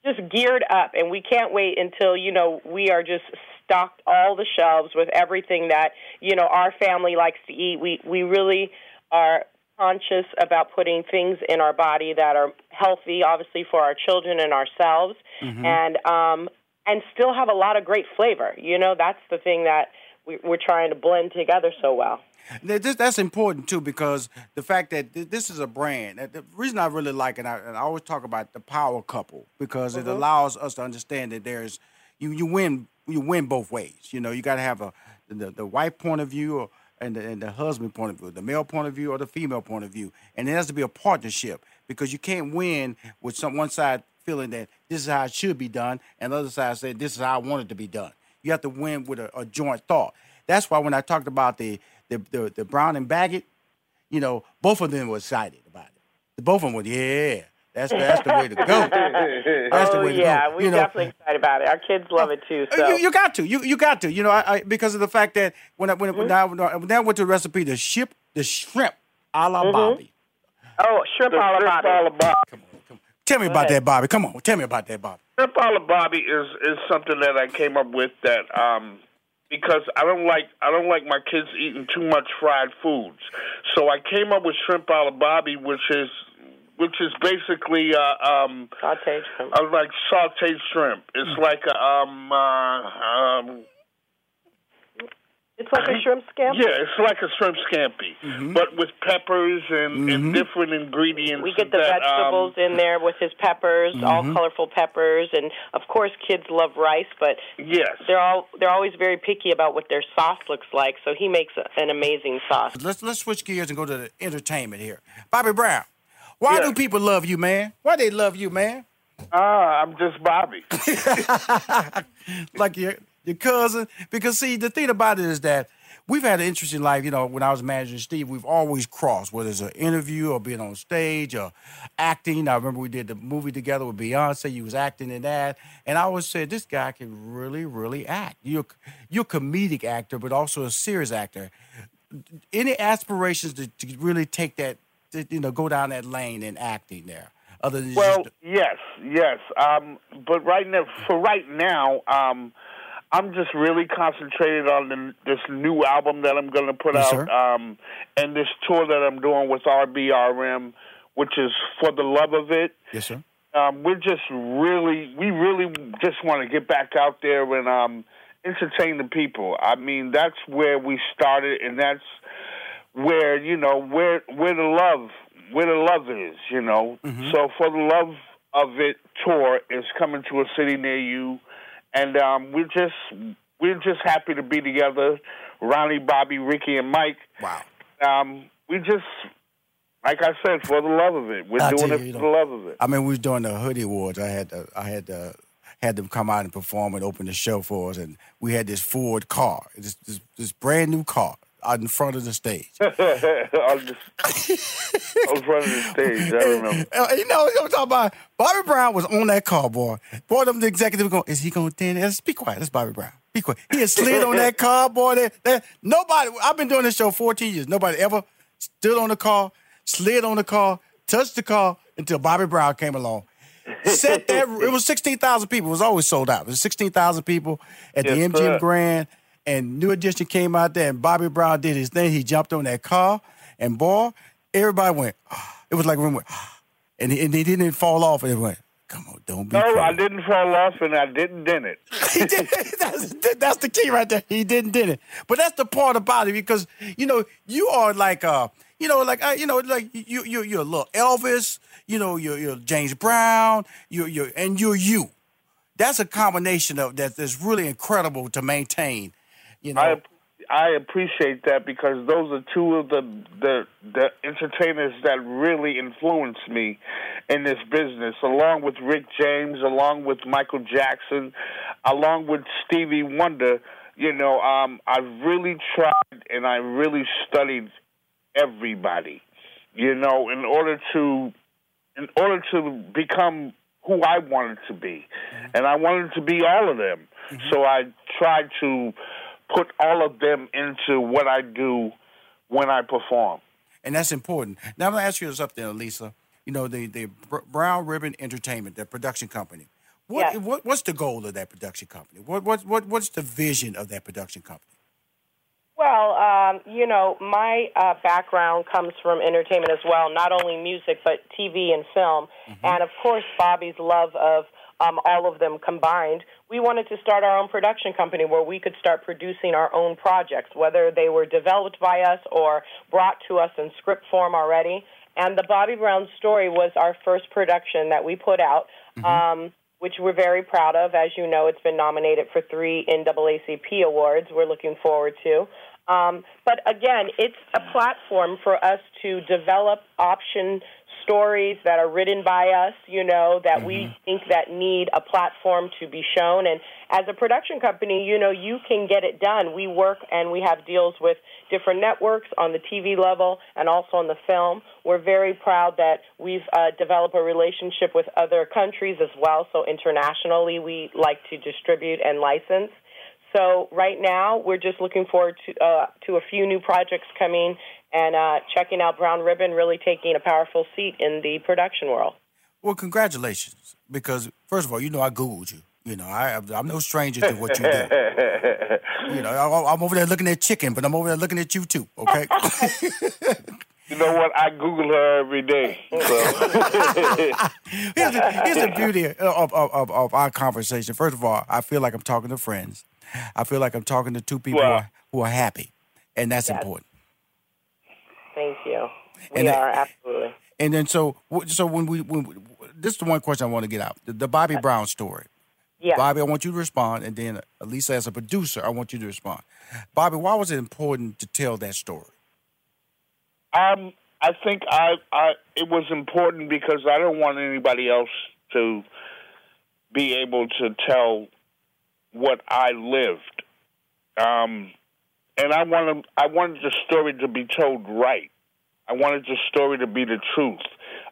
just geared up, and we can't wait until you know we are just stocked all the shelves with everything that you know our family likes to eat. We we really are conscious about putting things in our body that are healthy, obviously for our children and ourselves, mm-hmm. and um, and still have a lot of great flavor. You know, that's the thing that we, we're trying to blend together so well. That's important too because the fact that this is a brand. The reason I really like it, and I always talk about the power couple because mm-hmm. it allows us to understand that there's you you win you win both ways. You know, you got to have a the, the wife point of view or and the, and the husband point of view, the male point of view or the female point of view, and it has to be a partnership because you can't win with some one side feeling that this is how it should be done, and the other side say this is how I want it to be done. You have to win with a, a joint thought. That's why when I talked about the the the, the Brown and Baggett, you know, both of them were excited about it. Both of them were, yeah, that's that's the way to go. That's oh, the way to yeah, go. we're you know, definitely excited about it. Our kids love it too. So you, you got to, you you got to, you know, I, I because of the fact that when I when, mm-hmm. when, I, when, I, when I went to the recipe, the ship the shrimp a la mm-hmm. Bobby. Oh, shrimp a la Bobby. Bobby. Come on, come on. Tell me Go about ahead. that, Bobby. Come on, tell me about that, Bobby. Shrimp a la Bobby is is something that I came up with that um because I don't like I don't like my kids eating too much fried foods. So I came up with shrimp a la Bobby, which is which is basically uh, um, sautéed shrimp. Uh, like sautéed shrimp. It's mm. like a um, uh, um, it's like a shrimp scampi. Yeah, it's like a shrimp scampi, mm-hmm. but with peppers and, mm-hmm. and, different ingredients. We get the that, vegetables um, in there with his peppers, mm-hmm. all colorful peppers, and of course, kids love rice. But yes, they're all they're always very picky about what their sauce looks like. So he makes a, an amazing sauce. Let's let's switch gears and go to the entertainment here. Bobby Brown, why yeah. do people love you, man? Why they love you, man? Ah, uh, I'm just Bobby. like your your cousin. Because see, the thing about it is that we've had an interesting life. You know, when I was managing Steve, we've always crossed, whether it's an interview or being on stage or acting. I remember we did the movie together with Beyonce. You was acting in that, and I always said this guy can really, really act. You're you're a comedic actor, but also a serious actor. Any aspirations to, to really take that to, you know, go down that lane in acting there? Other than well, just... yes, yes. Um, but right now, for right now, um, I'm just really concentrated on the, this new album that I'm going to put yes, out, um, and this tour that I'm doing with RBRM, which is for the love of it. Yes, sir. Um, we're just really, we really just want to get back out there and um, entertain the people. I mean, that's where we started, and that's where you know where where the love where the love is, you know. Mm-hmm. So for the love of it tour is coming to a city near you, and um, we're just we're just happy to be together. Ronnie, Bobby, Ricky, and Mike. Wow. Um, we just like I said, for the love of it, we're I doing it for the love of it. I mean, we was doing the Hoodie Awards. I had to, I had to, had them come out and perform and open the show for us, and we had this Ford car, this this, this brand new car out in front of the stage. I was front of the stage. I remember. You know, I'm talking about Bobby Brown was on that car, boy. Boy, them the executive going, is he going to dance? Be quiet. That's Bobby Brown. Be quiet. He had slid on that car, boy. That, that, nobody, I've been doing this show 14 years. Nobody ever stood on the car, slid on the car, touched the car until Bobby Brown came along. Set that, it was 16,000 people. It was always sold out. It was 16,000 people at yes, the MGM Grand and New Edition came out there, and Bobby Brown did his thing. He jumped on that car, And boy, everybody went. It was like when went, and he, and he didn't fall off, and it went. Come on, don't be. No, crazy. I didn't fall off, and I didn't dent it. he did, that's, that's the key right there. He didn't did it, but that's the part about it because you know you are like uh you know like uh, you know like you you you're a little Elvis, you know you're, you're James Brown, You're you and you're you. That's a combination of that that's really incredible to maintain. You know, I I appreciate that because those are two of the the the entertainers that really influenced me in this business, along with Rick James, along with Michael Jackson, along with Stevie Wonder. You know, um, I really tried and I really studied everybody. You know, in order to in order to become who I wanted to be, and I wanted to be all of them. So I tried to put all of them into what I do when I perform. and that's important. Now I'm gonna ask you this up there, Lisa. You know the the Brown Ribbon Entertainment, the production company. What, Yes. what what's the goal of that production company? What what what what's the vision of that production company? Well, um, you know, my uh, background comes from entertainment as well, not only music, but TV and film. And of course, Bobby's love of um, all of them combined. We wanted to start our own production company where we could start producing our own projects, whether they were developed by us or brought to us in script form already. And the Bobby Brown story was our first production that we put out. Um, which we're very proud of. As you know, it's been nominated for three NAACP awards. We're looking forward to. Um, but again, it's a platform for us to develop option stories that are written by us, you know, that we think that need a platform to be shown. And as a production company, you know, you can get it done. We work and we have deals with different networks on the TV level and also on the film. We're very proud that we've uh, developed a relationship with other countries as well. So internationally, we like to distribute and license. So right now, we're just looking forward to uh, to a few new projects coming and uh, checking out Brown Ribbon really taking a powerful seat in the production world. Well, congratulations, because first of all, you know I googled you. You know I I'm no stranger to what you do. You know I, I'm over there looking at chicken, but I'm over there looking at you too. Okay. You know what? I Google her every day. So. here's, the, here's the beauty of, of, of, of our conversation. First of all, I feel like I'm talking to friends. I feel like I'm talking to two people who, are, who are happy, and that's Yes. important. Thank you. We And it- are absolutely. And then so so when we when we, this is the one question I want to get out the, the Bobby Brown story. Yeah. Bobby, I want you to respond, and then Lisa, as a producer, I want you to respond. Bobby, why was it important to tell that story? Um, I think I, I it was important because I don't want anybody else to be able to tell what I lived. Um, and I wanted I wanted the story to be told right. I wanted the story to be the truth,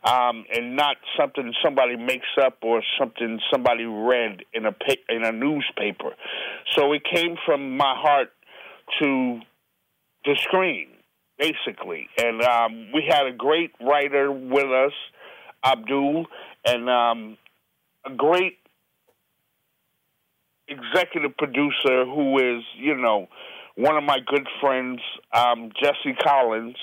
um, and not something somebody makes up or something somebody read in a in a newspaper. So it came from my heart to the screen, basically. And um, we had a great writer with us, Abdul, and um, a great executive producer who is, you know, one of my good friends, um, Jesse Collins.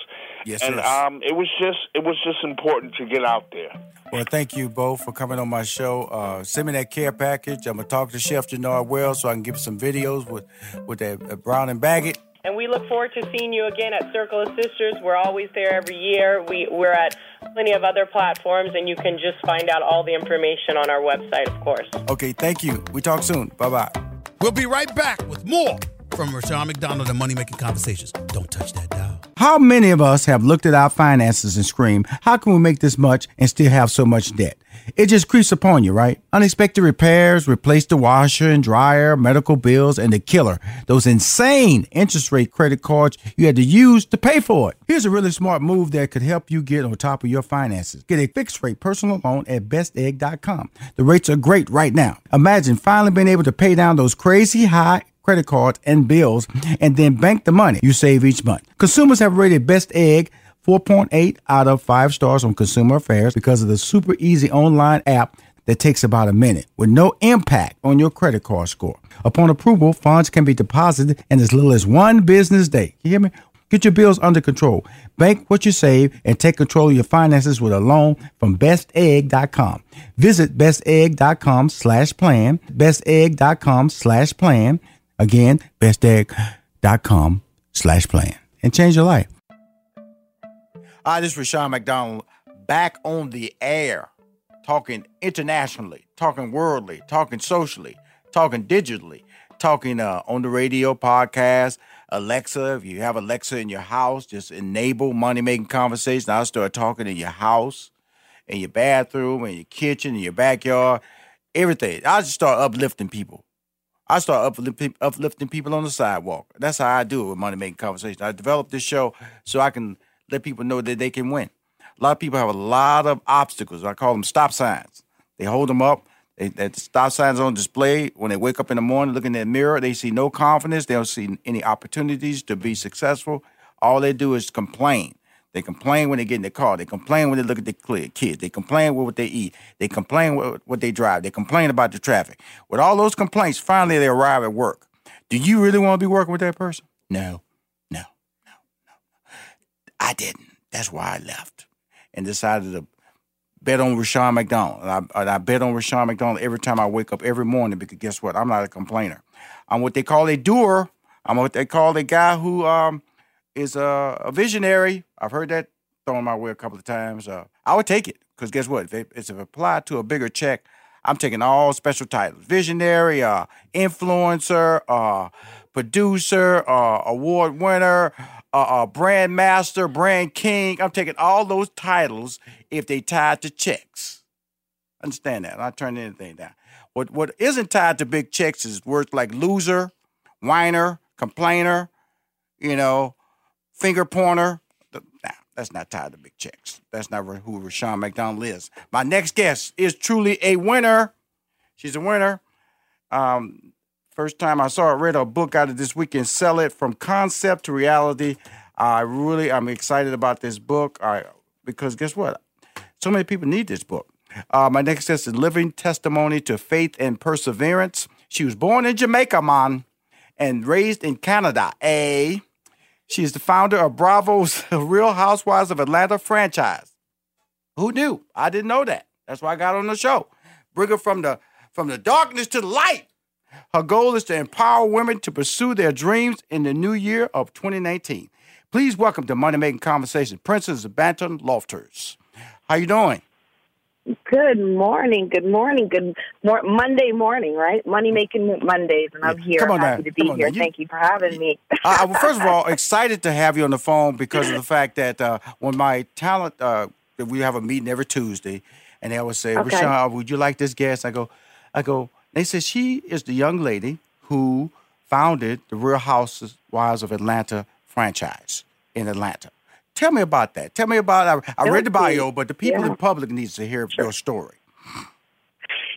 Yes, and yes. um, it was just it was just important to get out there. Well, thank you both for coming on my show. Uh, send me that care package. I'm gonna talk to Chef Jernard Wells so I can give some videos with with that uh, Brown and Baggett. And we look forward to seeing you again at Circle of Sisters. We're always there every year. We, we're at plenty of other platforms, and you can just find out all the information on our website, of course. Okay, thank you. We talk soon. Bye bye. We'll be right back with more from Rushion McDonald and Money Making Conversations. Don't touch that dial. How many of us have looked at our finances and screamed, How can we make this much and still have so much debt? It just creeps upon you, right? Unexpected repairs, replace the washer and dryer, medical bills, and the killer, those insane interest rate credit cards you had to use to pay for it. Here's a really smart move that could help you get on top of your finances. Get a fixed rate personal loan at bestegg.com. The rates are great right now. Imagine finally being able to pay down those crazy high credit cards and bills and then bank the money you save each month. Consumers have rated Best Egg 4.8 out of 5 stars on Consumer Affairs because of the super easy online app that takes about a minute with no impact on your credit card score. Upon approval, funds can be deposited in as little as one business day. You hear me? Get your bills under control. Bank what you save and take control of your finances with a loan from bestegg.com. Visit bestegg.com slash plan, bestegg.com slash plan. Again, bestegg.com slash plan and change your life. Hi, this is Rushion McDonald back on the air, talking internationally, talking worldly, talking socially, talking digitally, talking uh, on the radio, podcast, Alexa. If you have Alexa in your house, just enable money making conversation. I'll start talking in your house, in your bathroom, in your kitchen, in your backyard, everything. I'll just start uplifting people. I start uplifting, people on the sidewalk. That's how I do it with money making conversations. I developed this show so I can let people know that they can win. A lot of people have a lot of obstacles. I call them stop signs. They hold them up. They, that stop signs on display when they wake up in the morning, look in the mirror. They see no confidence. They don't see any opportunities to be successful. All they do is complain. They complain when they get in the car. They complain when they look at their kids. They complain with what they eat. They complain with what they drive. They complain about the traffic. With all those complaints, finally they arrive at work. Do you really want to be working with that person? No, no, no, no. I didn't. That's why I left and decided to bet on Rushion McDonald. And I, I bet on Rushion McDonald every time I wake up every morning because guess what? I'm not a complainer. I'm what they call a doer. I'm what they call a guy who um, is a, a visionary. I've heard that thrown my way a couple of times. Uh, I would take it because guess what? If, it, if it's applied to a bigger check, I'm taking all special titles: visionary, uh, influencer, uh, producer, uh, award winner, uh, uh, brand master, brand king. I'm taking all those titles if they tied to checks. Understand that? I turn anything down. What what isn't tied to big checks is words like loser, whiner, complainer, you know, finger pointer. Nah, that's not tied to big checks. That's not who Rushion McDonald is. My next guest is truly a winner. She's a winner. Um, first time I saw her, read a book out of this weekend, Sell It From Concept to Reality. I really, I'm excited about this book I, because guess what? So many people need this book. Uh, my next guest is Living Testimony to Faith and Perseverance. She was born in Jamaica, man, and raised in Canada. A. She is the founder of Bravo's Real Housewives of Atlanta franchise. Who knew? I didn't know that. That's why I got on the show. Bring her from the from the darkness to the light. Her goal is to empower women to pursue their dreams in the new year of 2019. Please welcome to Money Making Conversation, Princess Banton Lofters. How you doing? Good morning. Good morning. Good mor- Monday morning, right? Money making Mondays, and I'm here. Come on Happy now. to be here. You- Thank you for having me. uh, well, first of all, excited to have you on the phone because of the fact that uh, when my talent, uh, we have a meeting every Tuesday, and they always say, Okay. "Rushion, would you like this guest?" I go, I go. They said she is the young lady who founded the Real Housewives of Atlanta franchise in Atlanta. Tell me about that. Tell me about. I, I read the bio, but the people Yeah. in public needs to hear your story.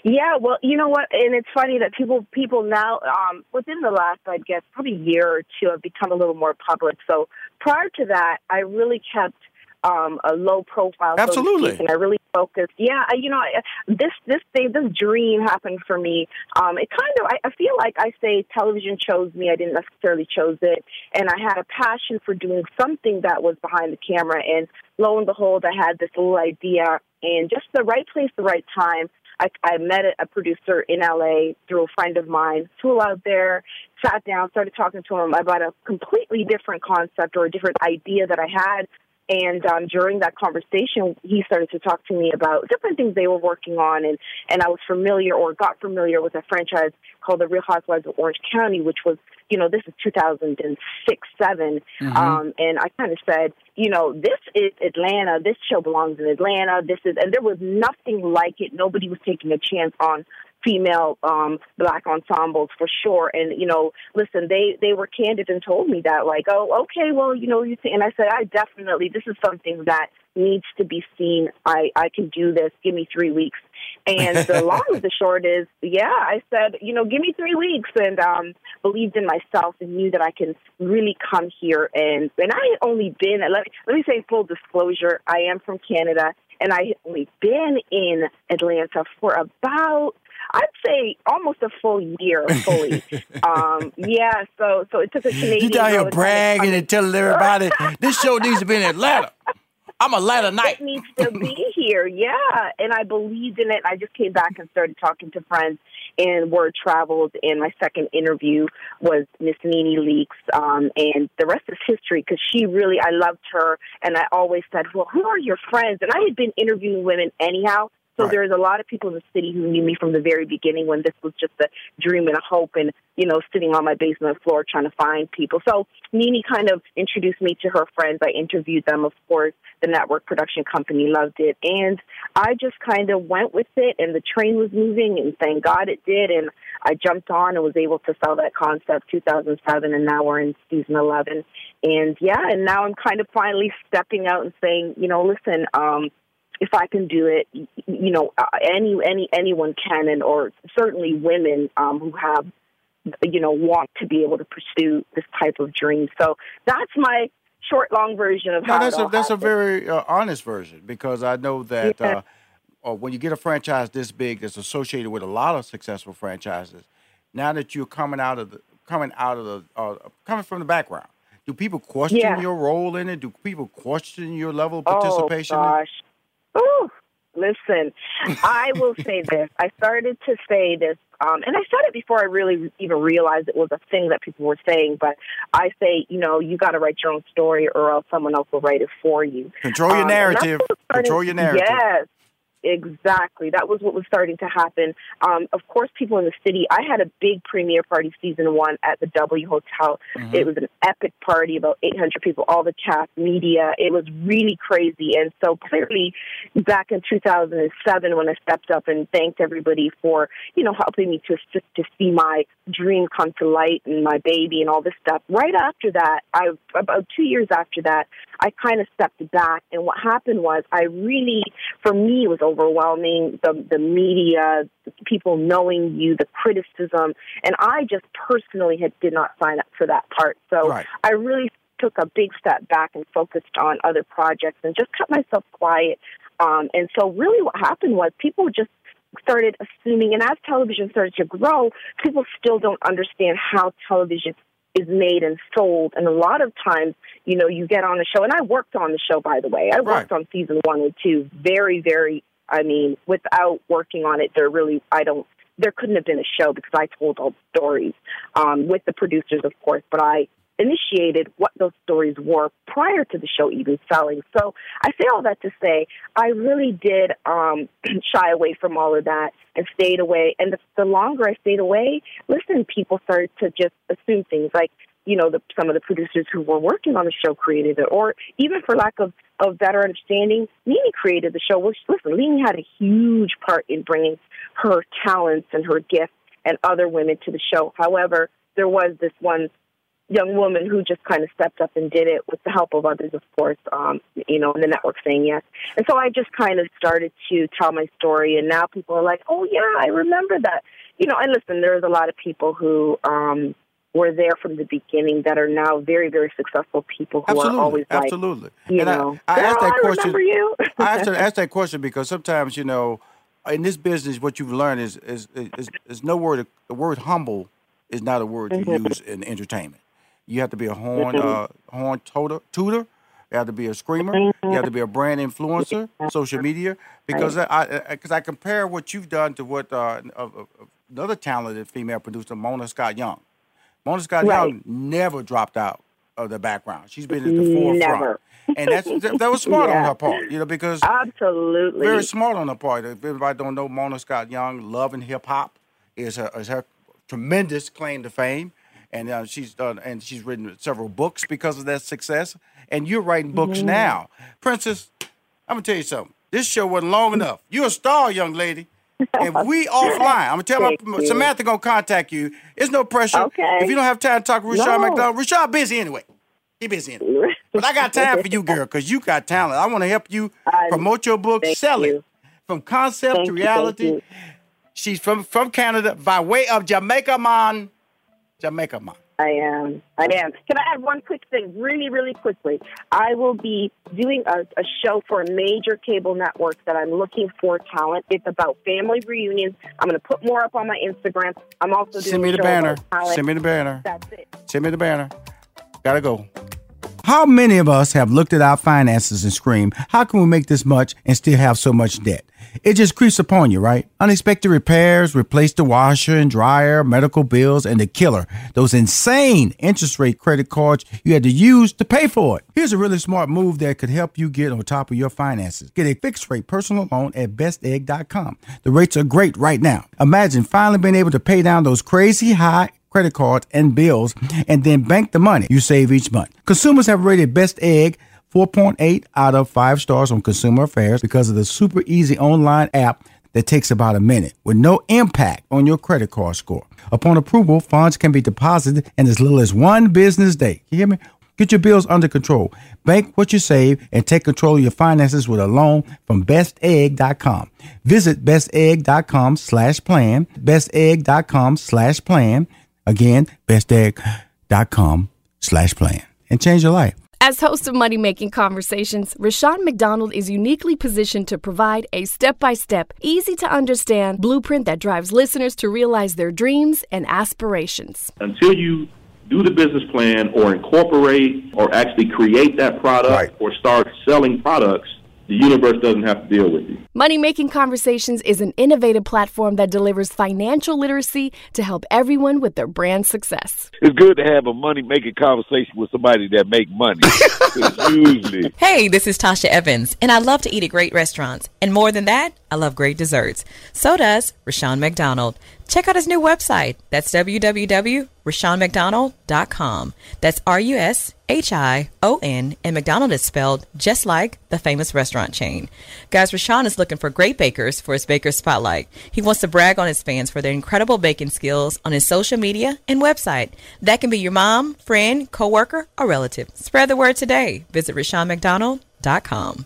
Yeah, well, you know what, and it's funny that people people now um, within the last, I guess, probably year or two, have become a little more public. So prior to that, I really kept um, a low profile. Absolutely. and I really focused. Yeah, I- you know, I, this this thing, this dream happened for me. Um, it kind of, I, I feel like I say television chose me. I didn't necessarily chose it, and I had a passion for doing something that was behind the camera. And lo and behold, I had this little idea, and just the right place, the right time. I, I met a producer in LA through a friend of mine, flew out there, sat down, started talking to him about a completely different concept or a different idea that I had. And um, during that conversation, he started to talk to me about different things they were working on, and and I was familiar or got familiar with a franchise called the Real Housewives of Orange County, which was, you know, this is 2006, 7 Mhm. um, and I kind of said, you know, this is Atlanta. This show belongs in Atlanta. This is, and there was nothing like it. Nobody was taking a chance on female um black ensembles for sure. And you know listen they they were candid and told me that like oh okay well you know you and i said i definitely this is something that needs to be seen. I i can do this. Give me three weeks. And the long of the short is yeah i said you know give me three weeks. And um believed in myself and knew that i can really come here and and i had only been let me let me say full disclosure i am from canada and i had only been in atlanta for about I'd say almost a full year fully. um, yeah, so so it took a Canadian. You down here girl to kind of bragging and telling everybody this show needs to be in Atlanta. I'm a Atlanta night. It needs to be here, yeah. And I believed in it. I just came back and started talking to friends, and word traveled. And my second interview was Miss Nene Leakes, um, and the rest is history because she really, I loved her, and I always said, "Well, who are your friends?" And I had been interviewing women anyhow. So Right. there's a lot of people in the city who knew me from the very beginning when this was just a dream and a hope and, you know, sitting on my basement floor trying to find people. So Nene kind of introduced me to her friends. I interviewed them, of course. The network production company loved it. And I just kind of went with it and the train was moving and thank God it did. And I jumped on and was able to sell that concept 2007 and now we're in season 11. And yeah, and now I'm kind of finally stepping out and saying, you know, listen, um, if I can do it, you know, uh, any any anyone can, and or certainly women um, who have, you know, want to be able to pursue this type of dream. So that's my short, long version of No, how that's a that's a very uh, honest version because I know that Yeah. uh, uh, when you get a franchise this big that's associated with a lot of successful franchises, now that you're coming out of the coming out of the uh, coming from the background, do people question Yeah. your role in it? Do people question your level of participation? Oh gosh. Ooh, listen, I will say this. I started to say this, um, and I said it before I really even realized it was a thing that people were saying. But I say, you know, you got to write your own story, or else someone else will write it for you. Control your Um, narrative. Control your narrative. Yes. Exactly. That was what was starting to happen. Um, of course, people in the city. I had a big premiere party season one at the W Hotel. Mhm. It was an epic party, about 800 people, all the cast, media. It was really crazy. And so clearly, back in 2007, when I stepped up and thanked everybody for, you know, helping me to to, to see my dream come to light and my baby and all this stuff. Right after that, I about two years after that, I kind of stepped back. And what happened was, I really, for me, it was overwhelming. The the media, the people knowing you, the criticism, and I just personally had did not sign up for that part. So Right. I really took a big step back and focused on other projects and just kept myself quiet. Um, and so, really, what happened was people just started assuming, and as television started to grow, people still don't understand how television is made and sold. And a lot of times, you know, you get on the show, and I worked on the show, by the way. I worked on season one and two. Very, very, I mean, without working on it, there really, I don't, there couldn't have been a show because I told all the stories um, with the producers, of course, but I initiated what those stories were prior to the show even selling. So I say all that to say I really did um, shy away from all of that and stayed away. And the, the longer I stayed away, listen, people started to just assume things like, you know, the, some of the producers who were working on the show created it, or even for lack of, of better understanding, Nene created the show. Which, listen, Nene had a huge part in bringing her talents and her gifts and other women to the show. However, there was this one young woman who just kind of stepped up and did it with the help of others, of course, um, you know, and the network saying yes. And so I just kind of started to tell my story, and now people are like, oh, yeah, I remember that. You know, and listen, there's a lot of people who um, were there from the beginning that are now very, very successful people who Absolutely, are always like, absolutely. you and know, I, I asked that I question. you. I asked, asked that question because sometimes you know, in this business, what you've learned is is is, is no word. The word humble is not a word you Mhm. use in entertainment. You have to be a horn Mhm. uh, horn tutor, tutor. You have to be a screamer. You have to be a brand influencer, social media. Because I because I, compare what you've done to what uh, another talented female producer, Mona Scott Young. Mona Scott Right. Young never dropped out of the background. She's been at the forefront, Never. and that's that, that was smart on her part. You know because Absolutely. very smart on her part. If everybody don't know Mona Scott Young, Love and Hip Hop is her is her tremendous claim to fame, and uh, she's done and she's written several books because of that success. And you're writing books Mhm. now, Princess. I'm gonna tell you something. This show wasn't long enough. You're a star, young lady. And we offline. I'm gonna tell Thank my you. Samantha gonna contact you. It's no pressure. Okay. If you don't have time to talk to Rushion No. McDonald, Rushion busy anyway. He busy anyway. But I got time for you, girl, because you got talent. I want to help you promote your book, sell it from concept Thank to reality. you. She's from from Canada by way of Jamaica man. Jamaica man. I am. I am. Can I add one quick thing, really, really quickly? I will be doing a, a show for a major cable network that I'm looking for talent. It's about family reunions. I'm going to put more up on my Instagram. I'm also doing Send me the banner. Send me the banner. That's it. Send me the banner. Gotta go. How many of us have looked at our finances and screamed, how can we make this much and still have so much debt? It just creeps upon you, right? Unexpected repairs, replace the washer and dryer, medical bills, and the killer, those insane interest rate credit cards you had to use to pay for it. Here's a really smart move that could help you get on top of your finances. Get a fixed rate personal loan at bestegg.com. The rates are great right now. Imagine finally being able to pay down those crazy high credit cards and bills and then bank the money you save each month. Consumers have rated Best Egg 4.8 out of 5 stars on Consumer Affairs because of the super easy online app that takes about a minute with no impact on your credit card score. Upon approval, funds can be deposited in as little as one business day. You hear me? Get your bills under control. Bank what you save and take control of your finances with a loan from bestegg.com. Visit bestegg.com slash plan, bestegg.com slash plan. Again, bestegg.com slash plan. And change your life. As host of Money Making Conversations, Rushion McDonald is uniquely positioned to provide a step by step, easy to understand blueprint that drives listeners to realize their dreams and aspirations. Until you do the business plan or incorporate or actually create that product or start selling products, the universe doesn't have to deal with you. Money Making Conversations is an innovative platform that delivers financial literacy to help everyone with their brand success. It's good to have a money making conversation with somebody that make money. usually, Hey, this is Tasha Evans, and I love to eat at great restaurants. And more than that, I love great desserts. So does Rushion McDonald. Check out his new website. That's www.rushionmcdonald.com. That's R U S H I O N, and McDonald is spelled just like the famous restaurant chain. Guys, Rushion is looking for great bakers for his Baker Spotlight. He wants to brag on his fans for their incredible baking skills on his social media and website. That can be your mom, friend, coworker, or relative. Spread the word today. Visit RushionMcDonald.com.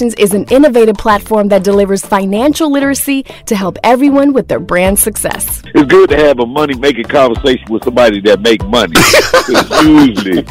is an innovative platform that delivers financial literacy to help everyone with their brand success. it's good to have a money making conversation with somebody that make money. usually,